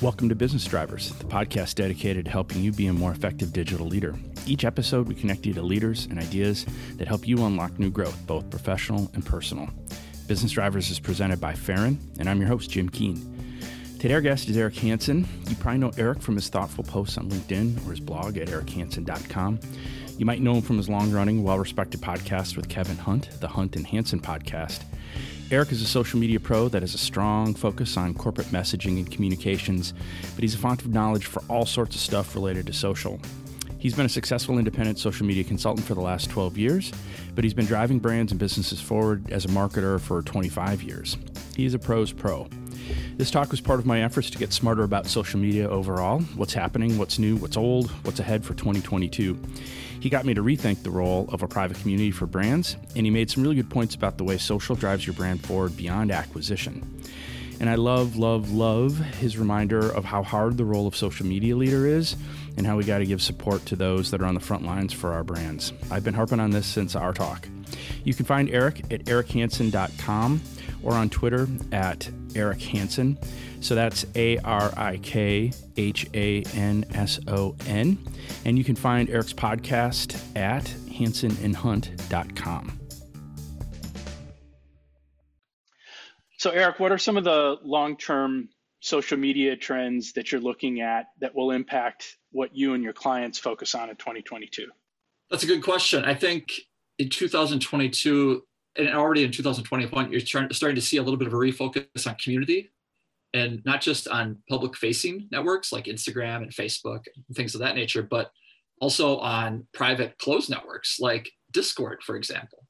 Welcome to Business Drivers, the podcast dedicated to helping you be a more effective digital leader. Each episode, we connect you to leaders and ideas that help you unlock new growth, both professional and personal. Business Drivers is presented by Farron, and I'm your host, Jim Keane. Today, our guest is Arik Hanson. You probably know Arik from his thoughtful posts on LinkedIn or his blog at arikhanson.com. You might know him from his long running, well respected podcast with Kevin Hunt, the Hunt and Hanson podcast. Arik is a social media pro that has a strong focus on corporate messaging and communications, but he's a font of knowledge for all sorts of stuff related to social. He's been a successful independent social media consultant for the last 12 years, but he's been driving brands and businesses forward as a marketer for 25 years. He is a pro's pro. This talk was part of my efforts to get smarter about social media overall what's happening, what's new, what's old, what's ahead for 2022. He got me to rethink the role of a private community for brands, and he made some really good points about the way social drives your brand forward beyond acquisition. And I love, love, love his reminder of how hard the role of social media leader is and how we got to give support to those that are on the front lines for our brands. I've been harping on this since our talk. You can find Arik at arikhanson.com or on Twitter at Arik Hanson. So that's A R I K H A N S O N. And you can find Arik's podcast at hansonandhunt.com. So, Arik, what are some of the long term social media trends that you're looking at that will impact what you and your clients focus on in 2022? That's a good question. I think in 2022, and already in 2021, you're starting to see a little bit of a refocus on community and not just on public facing networks like Instagram and Facebook and things of that nature, but also on private closed networks like Discord, for example.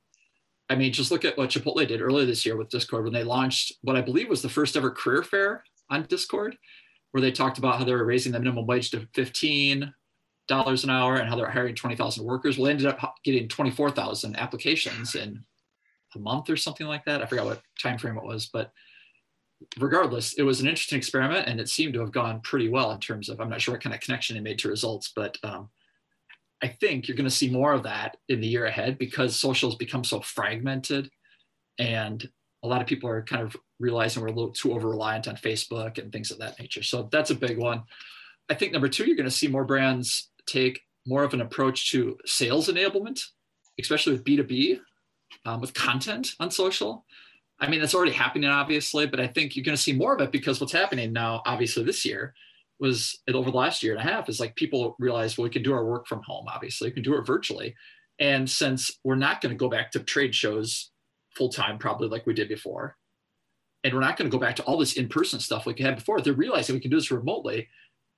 I mean, just look at what Chipotle did earlier this year with Discord when they launched what I believe was the first ever career fair on Discord, where they talked about how they were raising the minimum wage to 15 dollars an hour and how they're hiring 20,000 workers. Well, they ended up getting 24,000 applications in a month or something like that. I forgot what time frame it was, but regardless, it was an interesting experiment and it seemed to have gone pretty well in terms of, I'm not sure what kind of connection it made to results, but um, I think you're going to see more of that in the year ahead because social has become so fragmented and a lot of people are kind of realizing we're a little too over reliant on Facebook and things of that nature. So that's a big one. I think number two, you're going to see more brands take more of an approach to sales enablement, especially with B2B, um, with content on social. I mean, that's already happening, obviously, but I think you're going to see more of it because what's happening now, obviously, this year was it over the last year and a half is like people realize, well, we can do our work from home, obviously, we can do it virtually. And since we're not going to go back to trade shows full time, probably like we did before, and we're not going to go back to all this in person stuff like we had before, they're realizing we can do this remotely.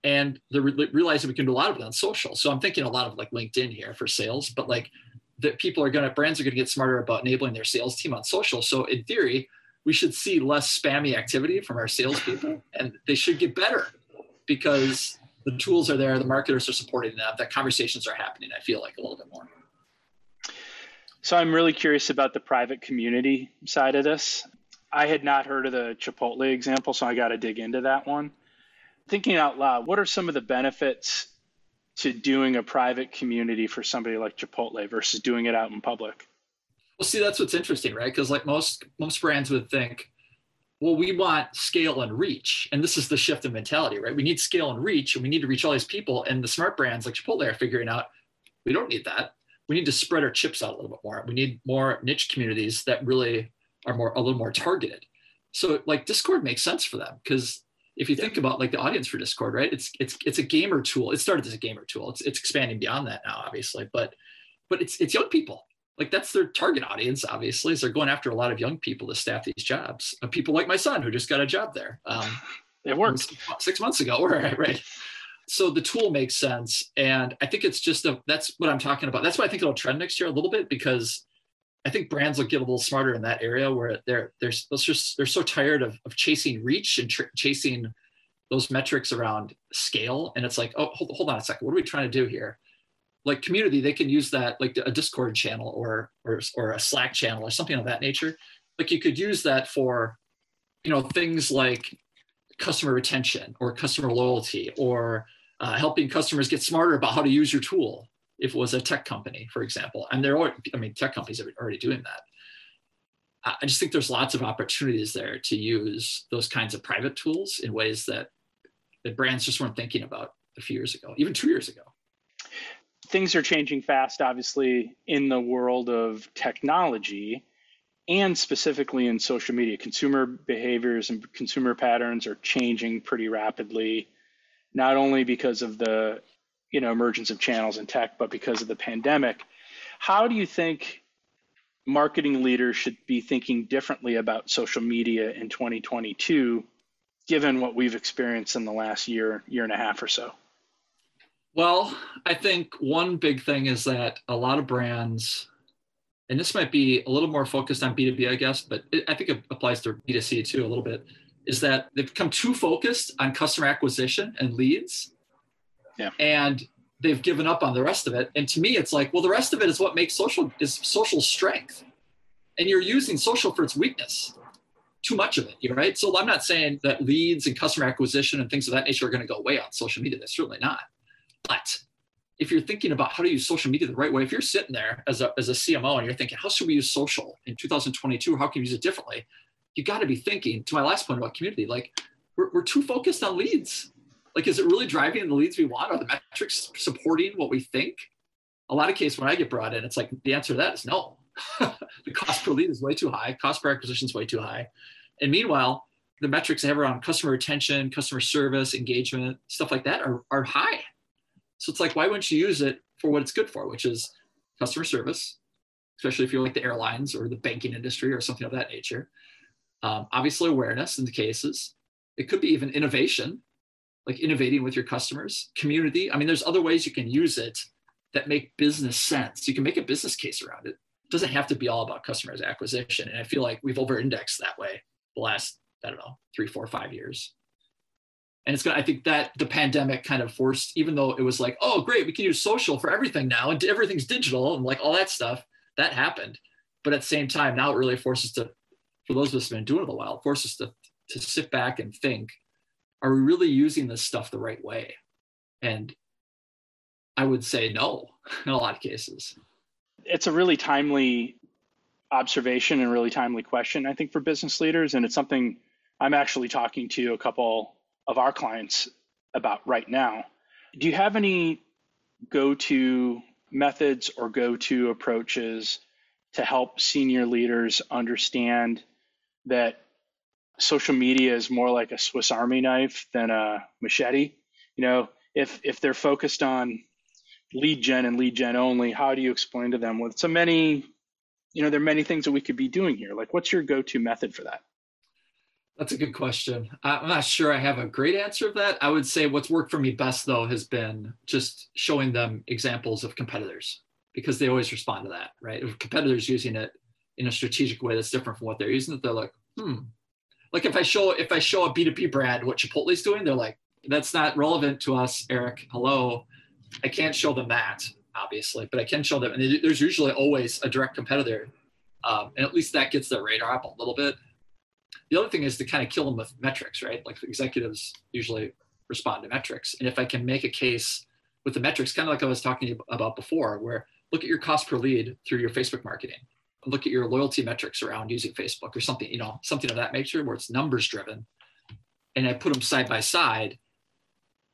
And they're re- realizing we can do a lot of it on social. So I'm thinking a lot of like LinkedIn here for sales, but like that people are going to brands are going to get smarter about enabling their sales team on social. So in theory, we should see less spammy activity from our salespeople, and they should get better because the tools are there, the marketers are supporting them, that conversations are happening. I feel like a little bit more. So I'm really curious about the private community side of this. I had not heard of the Chipotle example, so I got to dig into that one. Thinking out loud, what are some of the benefits to doing a private community for somebody like Chipotle versus doing it out in public? Well, see, that's what's interesting, right? Because like most most brands would think, well, we want scale and reach, and this is the shift in mentality, right? We need scale and reach, and we need to reach all these people. And the smart brands like Chipotle are figuring out we don't need that. We need to spread our chips out a little bit more. We need more niche communities that really are more a little more targeted. So like Discord makes sense for them because if you think about like the audience for Discord, right? It's it's it's a gamer tool. It started as a gamer tool. It's it's expanding beyond that now, obviously, but but it's it's young people. Like that's their target audience, obviously. So they're going after a lot of young people to staff these jobs. Uh, people like my son who just got a job there. Um, it worked six months ago, right? Right. So the tool makes sense, and I think it's just a. That's what I'm talking about. That's why I think it'll trend next year a little bit because I think brands will get a little smarter in that area where they're they're just they're so tired of, of chasing reach and tr- chasing those metrics around scale. And it's like, oh, hold, hold on a second, what are we trying to do here? Like community, they can use that like a Discord channel or or or a Slack channel or something of that nature. Like you could use that for, you know, things like customer retention or customer loyalty or uh, helping customers get smarter about how to use your tool if it was a tech company, for example. And there are, I mean, tech companies are already doing that. I just think there's lots of opportunities there to use those kinds of private tools in ways that that brands just weren't thinking about a few years ago, even two years ago. Things are changing fast, obviously, in the world of technology and specifically in social media. Consumer behaviors and consumer patterns are changing pretty rapidly, not only because of the you know emergence of channels and tech, but because of the pandemic. How do you think marketing leaders should be thinking differently about social media in 2022, given what we've experienced in the last year, year and a half or so? Well, I think one big thing is that a lot of brands, and this might be a little more focused on B2B, I guess, but it, I think it applies to B2C too a little bit, is that they've become too focused on customer acquisition and leads. Yeah. And they've given up on the rest of it. And to me, it's like, well, the rest of it is what makes social is social strength. And you're using social for its weakness. Too much of it, you right? So I'm not saying that leads and customer acquisition and things of that nature are going to go away on social media. That's certainly not. But if you're thinking about how to use social media the right way, if you're sitting there as a, as a CMO and you're thinking, how should we use social in 2022? How can we use it differently? You got to be thinking, to my last point about community, like we're, we're too focused on leads. Like is it really driving the leads we want? Are the metrics supporting what we think? A lot of cases when i get brought in it's like the answer to that is no. The cost per lead is way too high. Cost per acquisition is way too high. And meanwhile the metrics they have around customer retention customer service engagement stuff like that are, are high so it's like why wouldn't you use it for what it's good for which is customer service especially if you're like the airlines or the banking industry or something of that nature um, obviously awareness in the cases it could be even innovation like innovating with your customers, community. I mean, there's other ways you can use it that make business sense. You can make a business case around it. It doesn't have to be all about customers acquisition. And I feel like we've over indexed that way the last, I don't know, three, four, five years. And it's going I think that the pandemic kind of forced, even though it was like, oh, great, we can use social for everything now and everything's digital and like all that stuff, that happened. But at the same time, now it really forces to, for those of us who've been doing it a while, forces to, to sit back and think are we really using this stuff the right way? And I would say no in a lot of cases. It's a really timely observation and really timely question, I think, for business leaders. And it's something I'm actually talking to a couple of our clients about right now. Do you have any go to methods or go to approaches to help senior leaders understand that social media is more like a Swiss Army knife than a machete. You know, if if they're focused on lead gen and lead gen only, how do you explain to them with so many, you know, there are many things that we could be doing here. Like, what's your go-to method for that? That's a good question. I'm not sure I have a great answer of that. I would say what's worked for me best though has been just showing them examples of competitors because they always respond to that, right? If competitors using it in a strategic way that's different from what they're using it, they're like, hmm, like if I show if I show a B2B brand what Chipotle's doing, they're like, that's not relevant to us, Arik. Hello. I can't show them that, obviously, but I can show them. And there's usually always a direct competitor. Um, and at least that gets their radar up a little bit. The other thing is to kind of kill them with metrics, right? Like executives usually respond to metrics. And if I can make a case with the metrics, kind of like I was talking about before, where look at your cost per lead through your Facebook marketing look at your loyalty metrics around using Facebook or something, you know, something of that nature where it's numbers driven, and I put them side by side,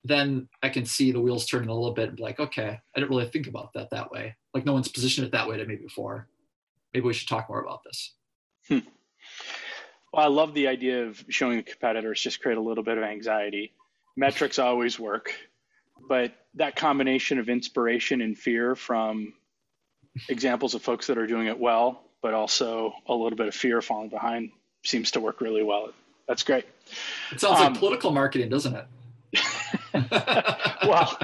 then I can see the wheels turning a little bit and be like, okay, I didn't really think about that that way. Like no one's positioned it that way to me before. Maybe we should talk more about this. Hmm. Well, I love the idea of showing the competitors just create a little bit of anxiety. Metrics always work, but that combination of inspiration and fear from examples of folks that are doing it well, but also a little bit of fear falling behind seems to work really well. That's great. It sounds um, like political marketing, doesn't it? well,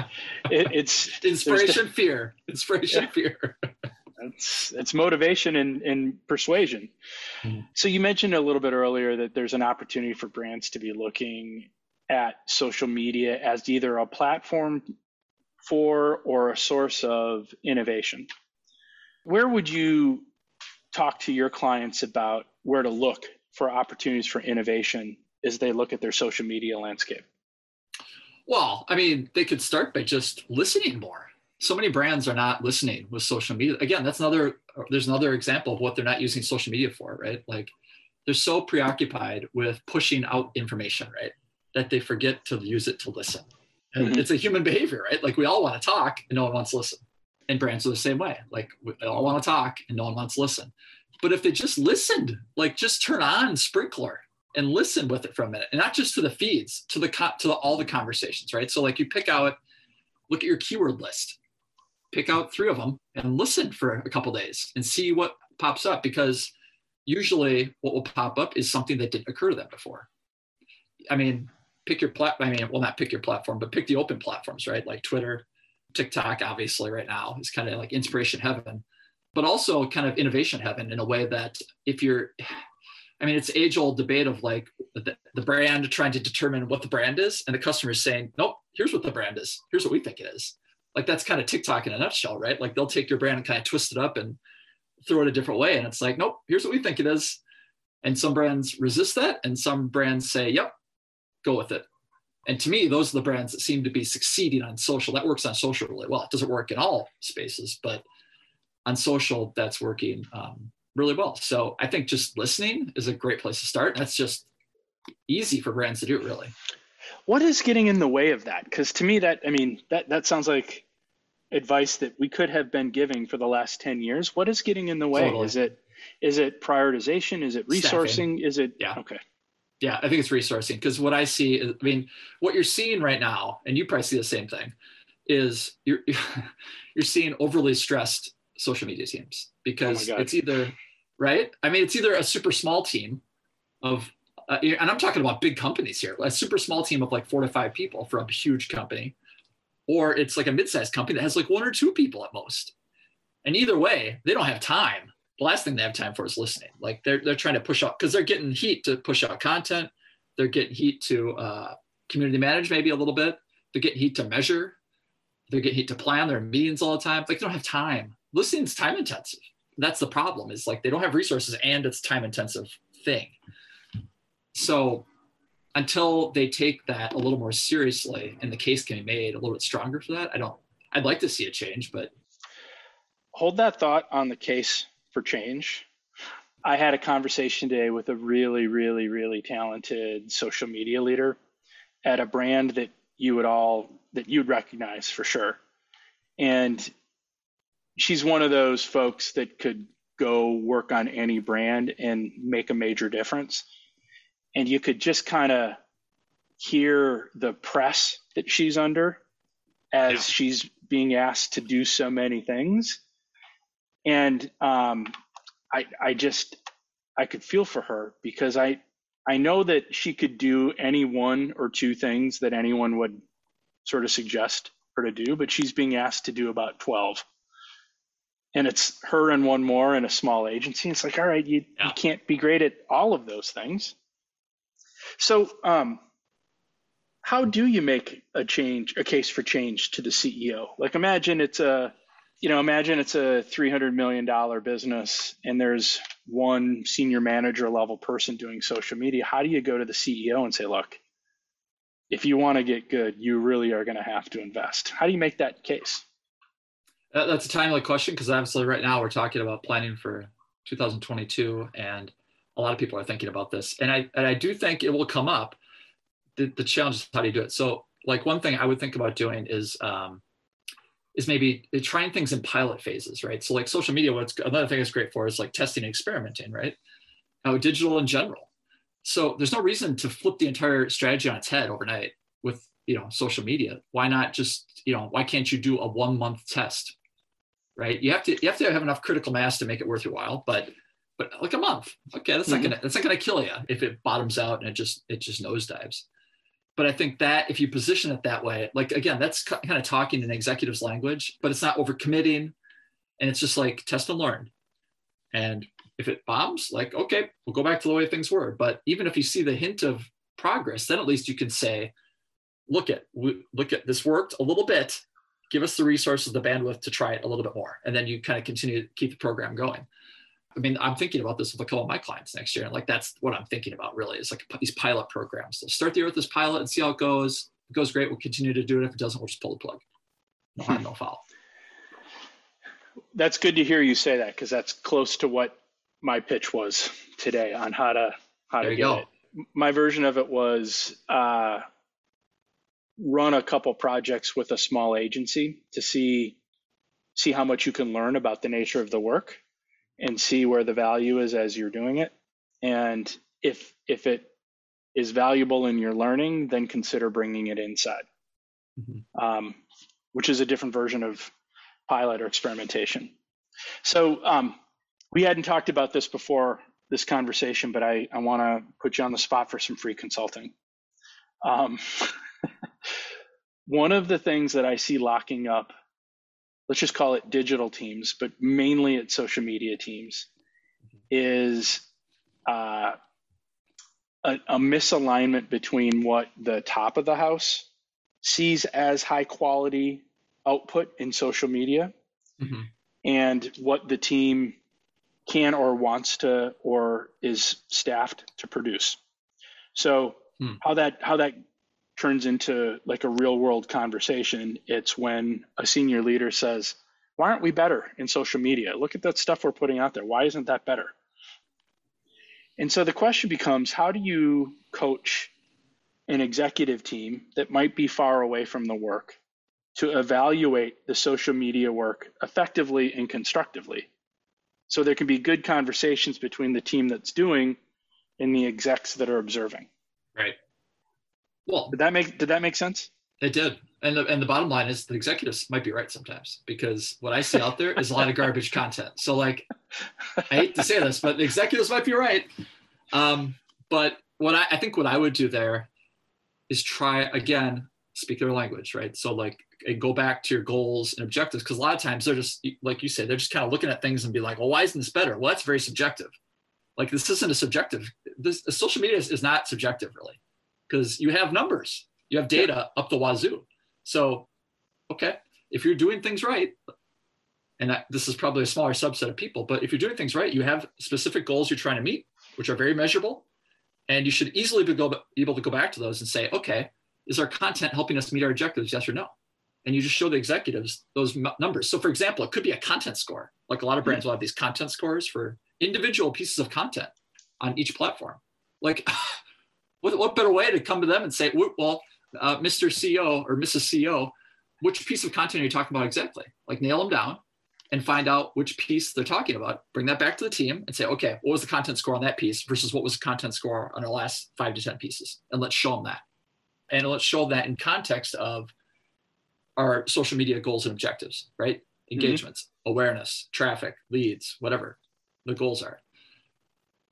it, it's inspiration, fear, inspiration, yeah. fear. it's it's motivation and, and persuasion. Mm-hmm. So you mentioned a little bit earlier that there's an opportunity for brands to be looking at social media as either a platform for or a source of innovation. Where would you talk to your clients about where to look for opportunities for innovation as they look at their social media landscape? Well, I mean, they could start by just listening more. So many brands are not listening with social media. Again, that's another there's another example of what they're not using social media for, right? Like they're so preoccupied with pushing out information, right? that they forget to use it to listen. And Mhm. it's a human behavior, right? Like we all want to talk and no one wants to listen. And brands are the same way. Like we all want to talk and no one wants to listen. But if they just listened, like just turn on Sprinklr and listen with it for a minute, and not just to the feeds, to the co- to the, all the conversations, right? So like you pick out, look at your keyword list, pick out three of them, and listen for a couple days and see what pops up because usually what will pop up is something that didn't occur to them before. I mean, pick your plat. I mean, well, not pick your platform, but pick the open platforms, right? Like Twitter, TikTok, obviously, right now is kind of like inspiration heaven, but also kind of innovation heaven in a way that if you're, I mean, it's age old debate of like the, the brand trying to determine what the brand is, and the customer is saying, nope, here's what the brand is. Here's what we think it is. Like that's kind of TikTok in a nutshell, right? Like they'll take your brand and kind of twist it up and throw it a different way. And it's like, nope, here's what we think it is. And some brands resist that, and some brands say, yep, go with it. And to me, those are the brands that seem to be succeeding on social. That works on social really well. It doesn't work in all spaces, but on social, that's working um, really well. So I think just listening is a great place to start. That's just easy for brands to do really. What is getting in the way of that? Because to me, that I mean, that that sounds like advice that we could have been giving for the last ten years. What is getting in the way? Totally. Is it is it prioritization? Is it resourcing? Staffing. Is it Yeah. okay? Yeah, I think it's resourcing because what I see is, I mean, what you're seeing right now, and you probably see the same thing, is you're you're seeing overly stressed social media teams oh because God. it's either right. I mean, it's either a super small team of, uh, and I'm talking about big companies here, a super small team of like four to five people for a huge company, or it's like a mid-sized company that has like one or two people at most. And either way, they don't have time the last thing they have time for is listening. Like they're they're trying to push out because they're getting heat to push out content. They're getting heat to uh, community manage maybe a little bit. They're getting heat to measure. They're getting heat to plan. They're in meetings all the time. Like they don't have time. Listening is time intensive. That's the problem. Is like they don't have resources and it's time intensive thing. So until they take that a little more seriously and the case can be made a little bit stronger for that, I don't. I'd like to see a change, but Hold that thought on the case for change. I had a conversation today with a really, really, really talented social media leader at a brand that you would all that you'd recognize for sure. And she's one of those folks that could go work on any brand and make a major difference. And you could just kind of hear the press that she's under as Yeah. she's being asked to do so many things. And um, I, I just, I could feel for her because I, I know that she could do any one or two things that anyone would sort of suggest her to do, but she's being asked to do about 12. And it's her and one more in a small agency. It's like, all right, you, Yeah. you can't be great at all of those things. So, um, how do you make a change, a case for change to the CEO? Like, imagine it's a, you know, imagine it's a $300 million business and there's one senior manager level person doing social media. How do you go to the CEO and say, look, if you want to get good, you really are going to have to invest? How do you make that case? That's a timely question because obviously right now we're talking about planning for 2022, and a lot of people are thinking about this. And I and I do think it will come up. The, the challenge is how do you do it? So like one thing I would think about doing is um, is maybe trying things in pilot phases, right? So like social media, what's another thing it's great for is like testing and experimenting, right? How digital in general. So there's no reason to flip the entire strategy on its head overnight with you know social media. Why not just you know why can't you do a one month test? right? You have to you have to have enough critical mass to make it worth your while, but but like a month, okay, that's Mhm. not gonna that's not gonna kill you if it bottoms out and it just it just nosedives. But I think that if you position it that way, like again, that's kind of talking in executives' language, but it's not overcommitting, and it's just like test and learn. And if it bombs, like okay, we'll go back to the way things were. But even if you see the hint of progress, then at least you can say, look at look at this worked a little bit give us the resources, the bandwidth to try it a little bit more. And then you kind of continue to keep the program going. I mean, I'm thinking about this with a couple of my clients next year. And like, that's what I'm thinking about really is like these pilot programs. So start the year with this pilot and see how it goes. If it goes great, we'll continue to do it. If it doesn't, we'll just pull the plug. No harm, no foul. That's good to hear you say that because that's close to what my pitch was today on how to how There to get go. it. my version of it was uh, run a couple projects with a small agency to see see how much you can learn about the nature of the work and see where the value is as you're doing it. And if if it is valuable in your learning then consider bringing it inside. Mm-hmm. um, which is a different version of pilot or experimentation. So um, we hadn't talked about this before this conversation but i, I want to put you on the spot for some free consulting. Um, one of the things that i see locking up let's just call it digital teams, but mainly it's social media teams, is uh, a, a, misalignment between what the top of the house sees as high quality output in social media mm-hmm. and what the team can or wants to or is staffed to produce. So hmm. how that how that turns into like a real world conversation. It's when a senior leader says, Why aren't we better in social media? Look at that stuff we're putting out there. Why isn't that better? And so the question becomes how do you coach an executive team that might be far away from the work to evaluate the social media work effectively and constructively? So there can be good conversations between the team that's doing and the execs that are observing. Right. Well, did that make did that make sense? It did. And the, and the bottom line is the executives might be right sometimes because what I see out there is a lot of garbage content. So like, I hate to say this, but the executives might be right. Um, but what I, I think what I would do there is try again, speak their language, right? So like, and go back to your goals and objectives because a lot of times they're just like you said, they're just kind of looking at things and be like, well, why isn't this better? Well, that's very subjective. Like this isn't a subjective. This social media is, is not subjective really because you have numbers, you have data up the wazoo. So, okay, if you're doing things right, and I, this is probably a smaller subset of people, but if you're doing things right, you have specific goals you're trying to meet, which are very measurable, and you should easily be, go, able to go back to those and say, okay, is our content helping us meet our objectives? Yes or no? And you just show the executives those m- numbers. So, for example, it could be a content score. Like a lot of brands mm-hmm. will have these content scores for individual pieces of content on each platform. Like what, what better way to come to them and say, well, uh, Mr. CEO or Mrs. CEO, which piece of content are you talking about exactly? Like nail them down and find out which piece they're talking about. Bring that back to the team and say, okay, what was the content score on that piece versus what was the content score on our last five to 10 pieces? And let's show them that. And let's show that in context of our social media goals and objectives, right? Mm-hmm. Engagements, mm-hmm. awareness, traffic, leads, whatever the goals are.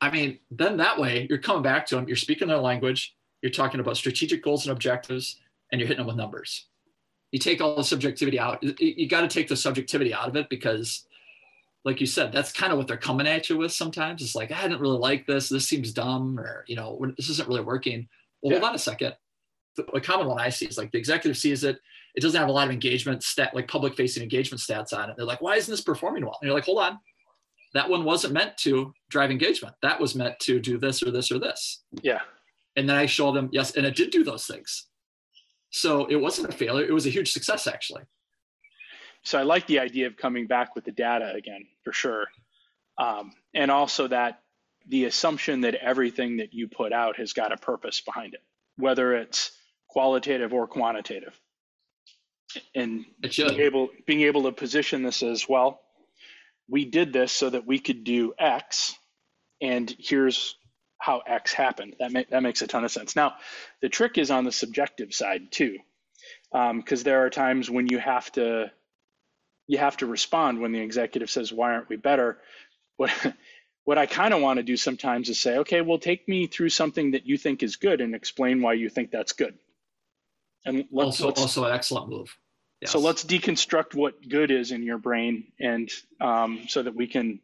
I mean, then that way you're coming back to them, you're speaking their language, you're talking about strategic goals and objectives, and you're hitting them with numbers. You take all the subjectivity out. You got to take the subjectivity out of it because, like you said, that's kind of what they're coming at you with sometimes. It's like, I didn't really like this. This seems dumb, or, you know, this isn't really working. Well, yeah. hold on a second. The, common one I see is like the executive sees it. It doesn't have a lot of engagement stat, like public facing engagement stats on it. They're like, why isn't this performing well? And you're like, hold on, that one wasn't meant to drive engagement. That was meant to do this or this or this. Yeah. And then I show them, yes, and it did do those things. So it wasn't a failure. It was a huge success, actually. So I like the idea of coming back with the data again, for sure. Um, and also that the assumption that everything that you put out has got a purpose behind it, whether it's qualitative or quantitative. And being able, being able to position this as well we did this so that we could do X, and here's how X happened. That, ma- that makes a ton of sense. Now, the trick is on the subjective side too, because um, there are times when you have to you have to respond when the executive says, "Why aren't we better?" What what I kind of want to do sometimes is say, "Okay, well, take me through something that you think is good and explain why you think that's good." And let's, also, let's, also an excellent move. So let's deconstruct what good is in your brain, and um, so that we can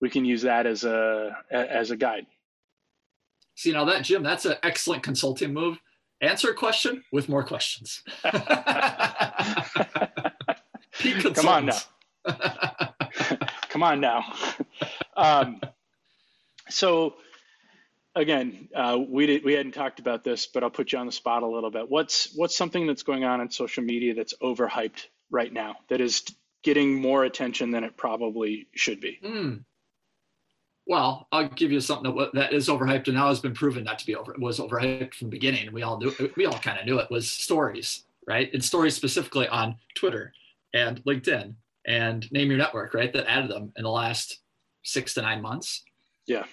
we can use that as a as a guide. See now that Jim, that's an excellent consulting move. Answer a question with more questions. Come on now. Come on now. Um, so again, uh, we did, we hadn't talked about this, but I'll put you on the spot a little bit. What's what's something that's going on in social media that's overhyped right now that is getting more attention than it probably should be? Mm. Well, I'll give you something that, that is overhyped and now has been proven not to be over. Was overhyped from the beginning. We all knew. We all kind of knew it was stories, right? And stories specifically on Twitter and LinkedIn and Name Your Network, right? That added them in the last six to nine months. Yeah,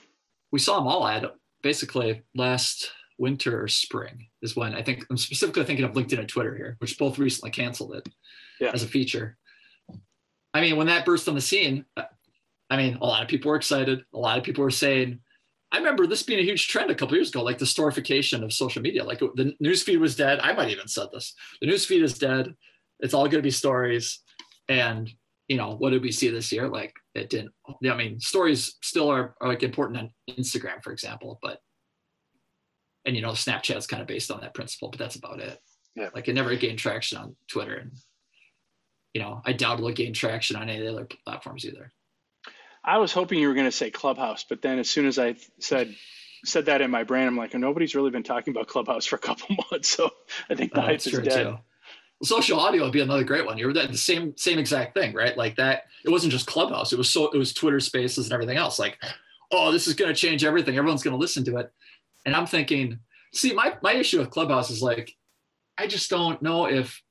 we saw them all add basically last winter or spring is when I think I'm specifically thinking of LinkedIn and Twitter here, which both recently canceled it yeah. as a feature. I mean, when that burst on the scene, uh, I mean, a lot of people were excited. A lot of people were saying, I remember this being a huge trend a couple years ago, like the storification of social media. Like the newsfeed was dead. I might even said this. The newsfeed is dead. It's all going to be stories. And you know, what did we see this year? Like it didn't. I mean, stories still are, are like important on Instagram, for example, but and you know, Snapchat's kind of based on that principle, but that's about it. Yeah. Like it never gained traction on Twitter, and you know, I doubt it'll gain traction on any of the other platforms either. I was hoping you were going to say Clubhouse, but then as soon as I said said that in my brain, I'm like, nobody's really been talking about Clubhouse for a couple months, so I think the uh, hype is dead. Too. Well, social audio would be another great one. You're the same same exact thing, right? Like that. It wasn't just Clubhouse. It was so it was Twitter Spaces and everything else. Like, oh, this is going to change everything. Everyone's going to listen to it. And I'm thinking, see, my my issue with Clubhouse is like, I just don't know if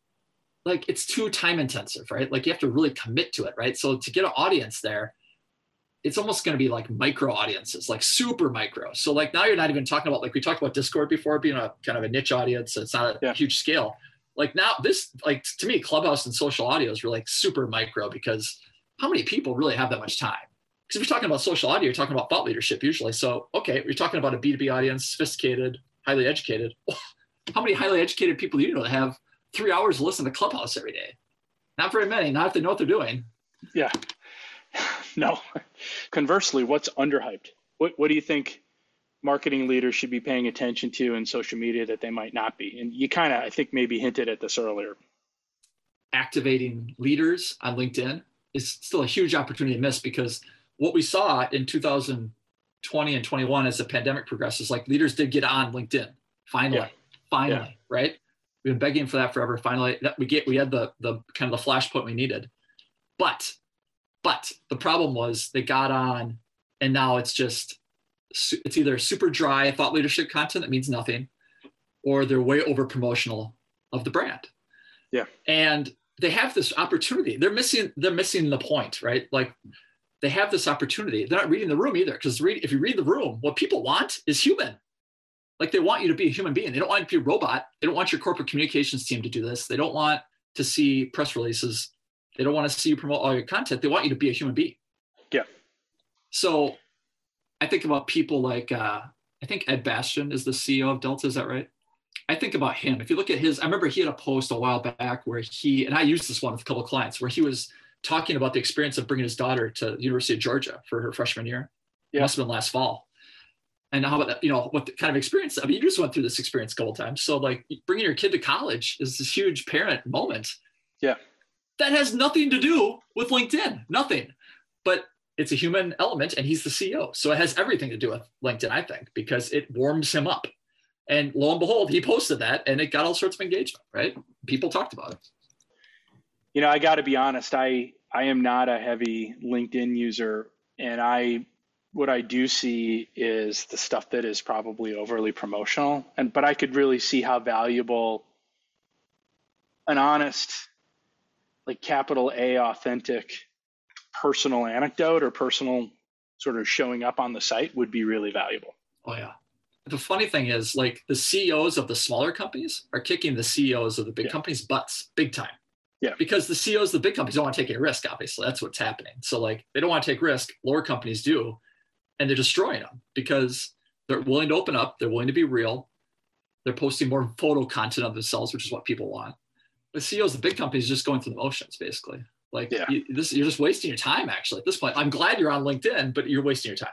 like it's too time intensive, right? Like you have to really commit to it, right? So to get an audience there, it's almost going to be like micro audiences, like super micro. So like now you're not even talking about like we talked about Discord before being a kind of a niche audience. So it's not a yeah. huge scale. Like now this like to me, Clubhouse and social audio is really like super micro because how many people really have that much time? Because if you're talking about social audio, you're talking about thought leadership usually. So okay, you're talking about a B2B audience, sophisticated, highly educated. How many highly educated people do you know that have three hours to listen to Clubhouse every day? Not very many, not if they know what they're doing. Yeah. no. Conversely, what's underhyped? What, what do you think marketing leaders should be paying attention to in social media that they might not be? And you kind of, I think, maybe hinted at this earlier. Activating leaders on LinkedIn is still a huge opportunity to miss because what we saw in 2020 and 21 as the pandemic progresses, like leaders did get on LinkedIn finally, yeah. finally, yeah. right? We've been begging for that forever. Finally, that we get we had the the kind of the flashpoint we needed, but but the problem was they got on and now it's just, it's either super dry thought leadership content that means nothing, or they're way over promotional of the brand. Yeah. And they have this opportunity. They're missing, they're missing the point, right? Like they have this opportunity. They're not reading the room either. Because if you read the room, what people want is human. Like they want you to be a human being. They don't want you to be a robot. They don't want your corporate communications team to do this. They don't want to see press releases they don't want to see you promote all your content. They want you to be a human being. Yeah. So I think about people like uh, I think Ed Bastian is the CEO of Delta. Is that right? I think about him. If you look at his, I remember he had a post a while back where he and I used this one with a couple of clients where he was talking about the experience of bringing his daughter to the University of Georgia for her freshman year. Yeah. It must have been last fall. And how about that, you know, what kind of experience? I mean, you just went through this experience a couple times. So like bringing your kid to college is this huge parent moment. Yeah that has nothing to do with LinkedIn, nothing. But it's a human element and he's the CEO. So it has everything to do with LinkedIn, I think, because it warms him up. And lo and behold, he posted that and it got all sorts of engagement, right? People talked about it. You know, I got to be honest, I I am not a heavy LinkedIn user and I what I do see is the stuff that is probably overly promotional and but I could really see how valuable an honest like capital A authentic personal anecdote or personal sort of showing up on the site would be really valuable. Oh yeah. The funny thing is like the CEOs of the smaller companies are kicking the CEOs of the big yeah. companies butts big time. Yeah. Because the CEOs of the big companies don't want to take any risk, obviously. That's what's happening. So like they don't want to take risk, lower companies do, and they're destroying them because they're willing to open up, they're willing to be real. They're posting more photo content of themselves, which is what people want the CEOs of the big companies just going through the motions, basically. Like yeah. you, this, you're just wasting your time. Actually, at this point, I'm glad you're on LinkedIn, but you're wasting your time.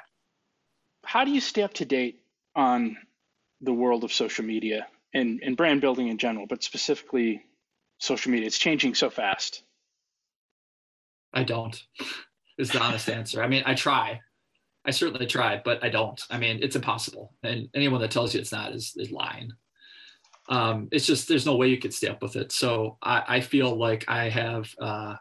How do you stay up to date on the world of social media and, and brand building in general, but specifically social media? It's changing so fast. I don't. Is the honest answer. I mean, I try. I certainly try, but I don't. I mean, it's impossible. And anyone that tells you it's not is, is lying um, it's just there's no way you could stay up with it. So I, I feel like I have uh,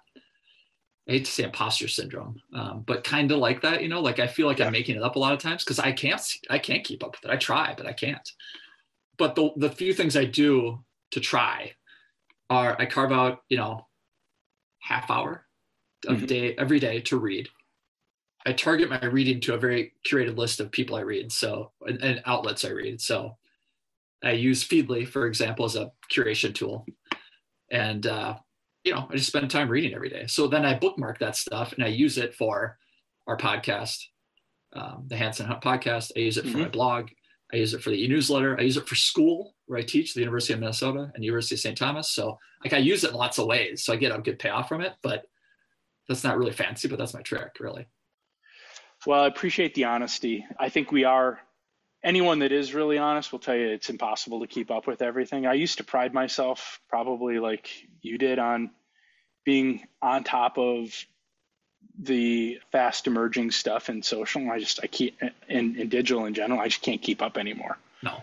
I hate to say imposter syndrome, um, but kind of like that, you know, like I feel like yeah. I'm making it up a lot of times because I can't, I can't keep up with it. I try, but I can't. But the the few things I do to try are I carve out, you know, half hour of mm-hmm. day every day to read. I target my reading to a very curated list of people I read, so and, and outlets I read. So I use Feedly, for example, as a curation tool, and uh, you know, I just spend time reading every day. So then I bookmark that stuff and I use it for our podcast, um, the Hanson Hunt podcast. I use it for mm-hmm. my blog. I use it for the e-newsletter. I use it for school where I teach the University of Minnesota and University of St. Thomas. So like I use it in lots of ways. So I get a good payoff from it, but that's not really fancy, but that's my trick really. Well, I appreciate the honesty. I think we are anyone that is really honest will tell you it's impossible to keep up with everything. I used to pride myself, probably like you did, on being on top of the fast emerging stuff in social. I just I can't in, in digital in general. I just can't keep up anymore. No.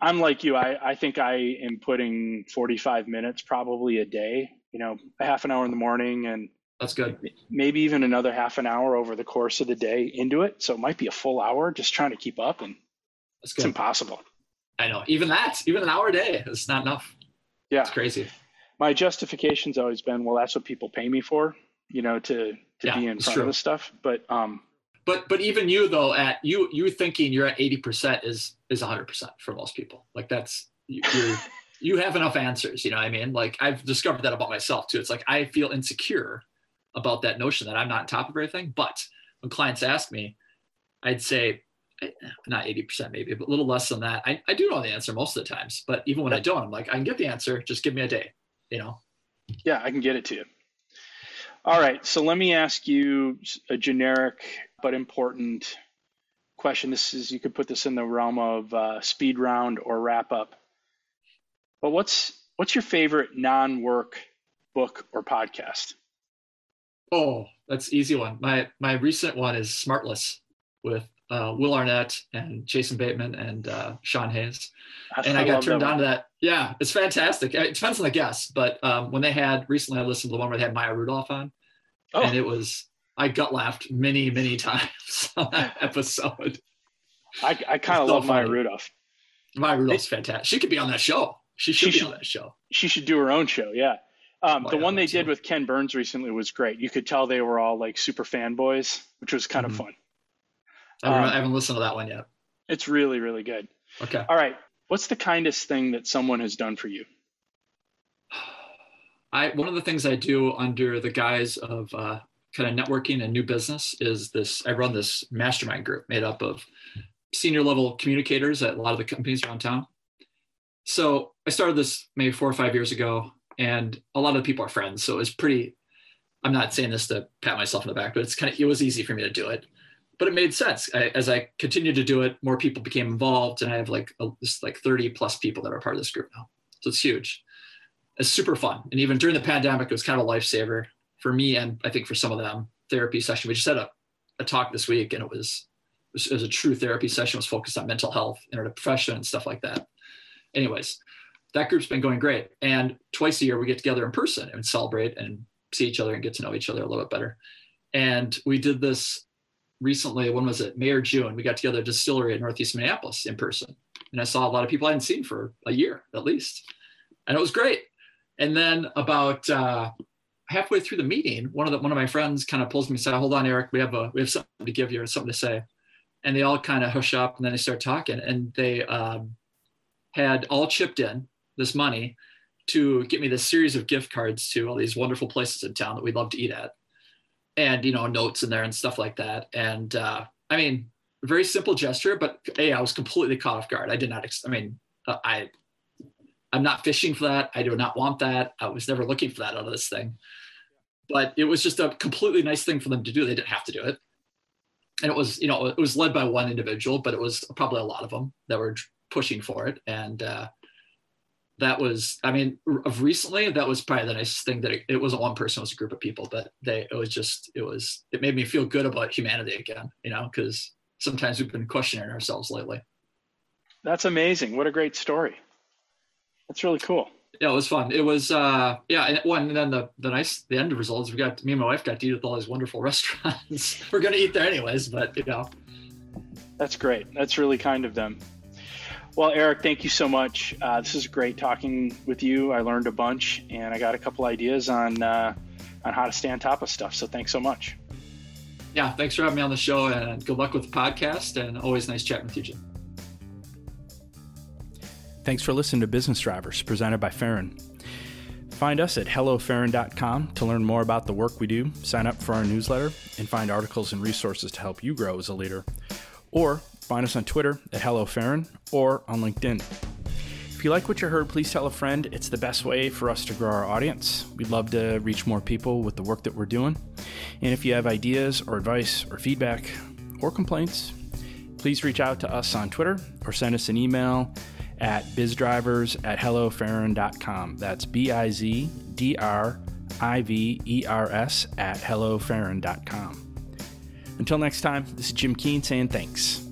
I'm like you. I, I think I am putting 45 minutes probably a day, you know, a half an hour in the morning and that's good. Maybe even another half an hour over the course of the day into it. So it might be a full hour just trying to keep up and that's good. It's impossible. I know. Even that, even an hour a day is not enough. Yeah. It's crazy. My justification's always been, well, that's what people pay me for, you know, to to yeah, be in front true. of this stuff. But um but but even you though at you you thinking you're at 80% is is 100% for most people. Like that's you you have enough answers, you know what I mean? Like I've discovered that about myself too. It's like I feel insecure about that notion that I'm not on top of everything, but when clients ask me, I'd say not 80% maybe, but a little less than that. I, I do know the answer most of the times, but even when I don't, I'm like, I can get the answer. Just give me a day, you know? Yeah, I can get it to you. All right. So let me ask you a generic but important question. This is, you could put this in the realm of uh, speed round or wrap up. But what's, what's your favorite non-work book or podcast? Oh, that's easy one. My, my recent one is Smartless with uh, Will Arnett and Jason Bateman and uh, Sean Hayes. I, and I, got turned on to that. Yeah, it's fantastic. It depends on the guest, but um, when they had recently, I listened to the one where they had Maya Rudolph on, oh. and it was I gut laughed many many times on that episode. I, I kind of love. Maya Rudolph. Maya Rudolph's fantastic. She could be on that show. She should she be should, on that show. She should do her own show. Yeah. Um, oh, the yeah, one they did with Ken Burns recently was great. You could tell they were all like super fanboys, which was kind mm-hmm. of fun. I haven't, um, I haven't listened to that one yet. It's really, really good. Okay. All right. What's the kindest thing that someone has done for you? I one of the things I do under the guise of uh, kind of networking and new business is this. I run this mastermind group made up of senior level communicators at a lot of the companies around town. So I started this maybe four or five years ago, and a lot of the people are friends. So it's pretty. I'm not saying this to pat myself in the back, but it's kind of it was easy for me to do it but it made sense I, as I continued to do it. More people became involved, and I have like a, just like 30 plus people that are part of this group now. So it's huge. It's super fun, and even during the pandemic, it was kind of a lifesaver for me, and I think for some of them. Therapy session. We just had a, a talk this week, and it was, it was it was a true therapy session. It was focused on mental health, interdepression, and stuff like that. Anyways, that group's been going great, and twice a year we get together in person and celebrate and see each other and get to know each other a little bit better. And we did this recently, when was it? May or June, we got together at distillery in Northeast Minneapolis in person. And I saw a lot of people I hadn't seen for a year at least. And it was great. And then about uh, halfway through the meeting, one of the one of my friends kind of pulls me aside, hold on, Arik, we have a we have something to give you or something to say. And they all kind of hush up and then they start talking. And they um, had all chipped in this money to get me this series of gift cards to all these wonderful places in town that we'd love to eat at and you know notes in there and stuff like that. And uh, i mean very simple gesture but hey i was completely caught off guard. I did not ex- i mean uh, i i'm not fishing for that. I do not want that. I was never looking for that out of this thing. But it was just a completely nice thing for them to do. They didn't have to do it. And it was you know it was led by one individual but it was probably a lot of them that were pushing for it. And uh, that was i mean of recently that was probably the nicest thing that it, it, wasn't one person it was a group of people but they it was just it was it made me feel good about humanity again you know because sometimes we've been questioning ourselves lately that's amazing what a great story that's really cool Yeah, it was fun. It was uh yeah, and one and then the the nice the end results we got me and my wife got to eat at all these wonderful restaurants. We're gonna eat there anyways, but you know. That's great. That's really kind of them. Well, Arik, thank you so much. Uh, this is great talking with you. I learned a bunch, and I got a couple ideas on uh, on how to stay on top of stuff. So thanks so much. Yeah, thanks for having me on the show, and good luck with the podcast. And always nice chatting with you, Jim. Thanks for listening to Business Drivers, presented by Farron. Find us at hellofarron.com to learn more about the work we do, sign up for our newsletter, and find articles and resources to help you grow as a leader. Or find us on Twitter at HelloFarron or on LinkedIn. If you like what you heard, please tell a friend. It's the best way for us to grow our audience. We'd love to reach more people with the work that we're doing. And if you have ideas or advice or feedback or complaints, please reach out to us on Twitter or send us an email at bizdrivers at hellofarron.com. That's B I Z D R I V E R S at hellofarron.com. Until next time, this is Jim Keen saying thanks.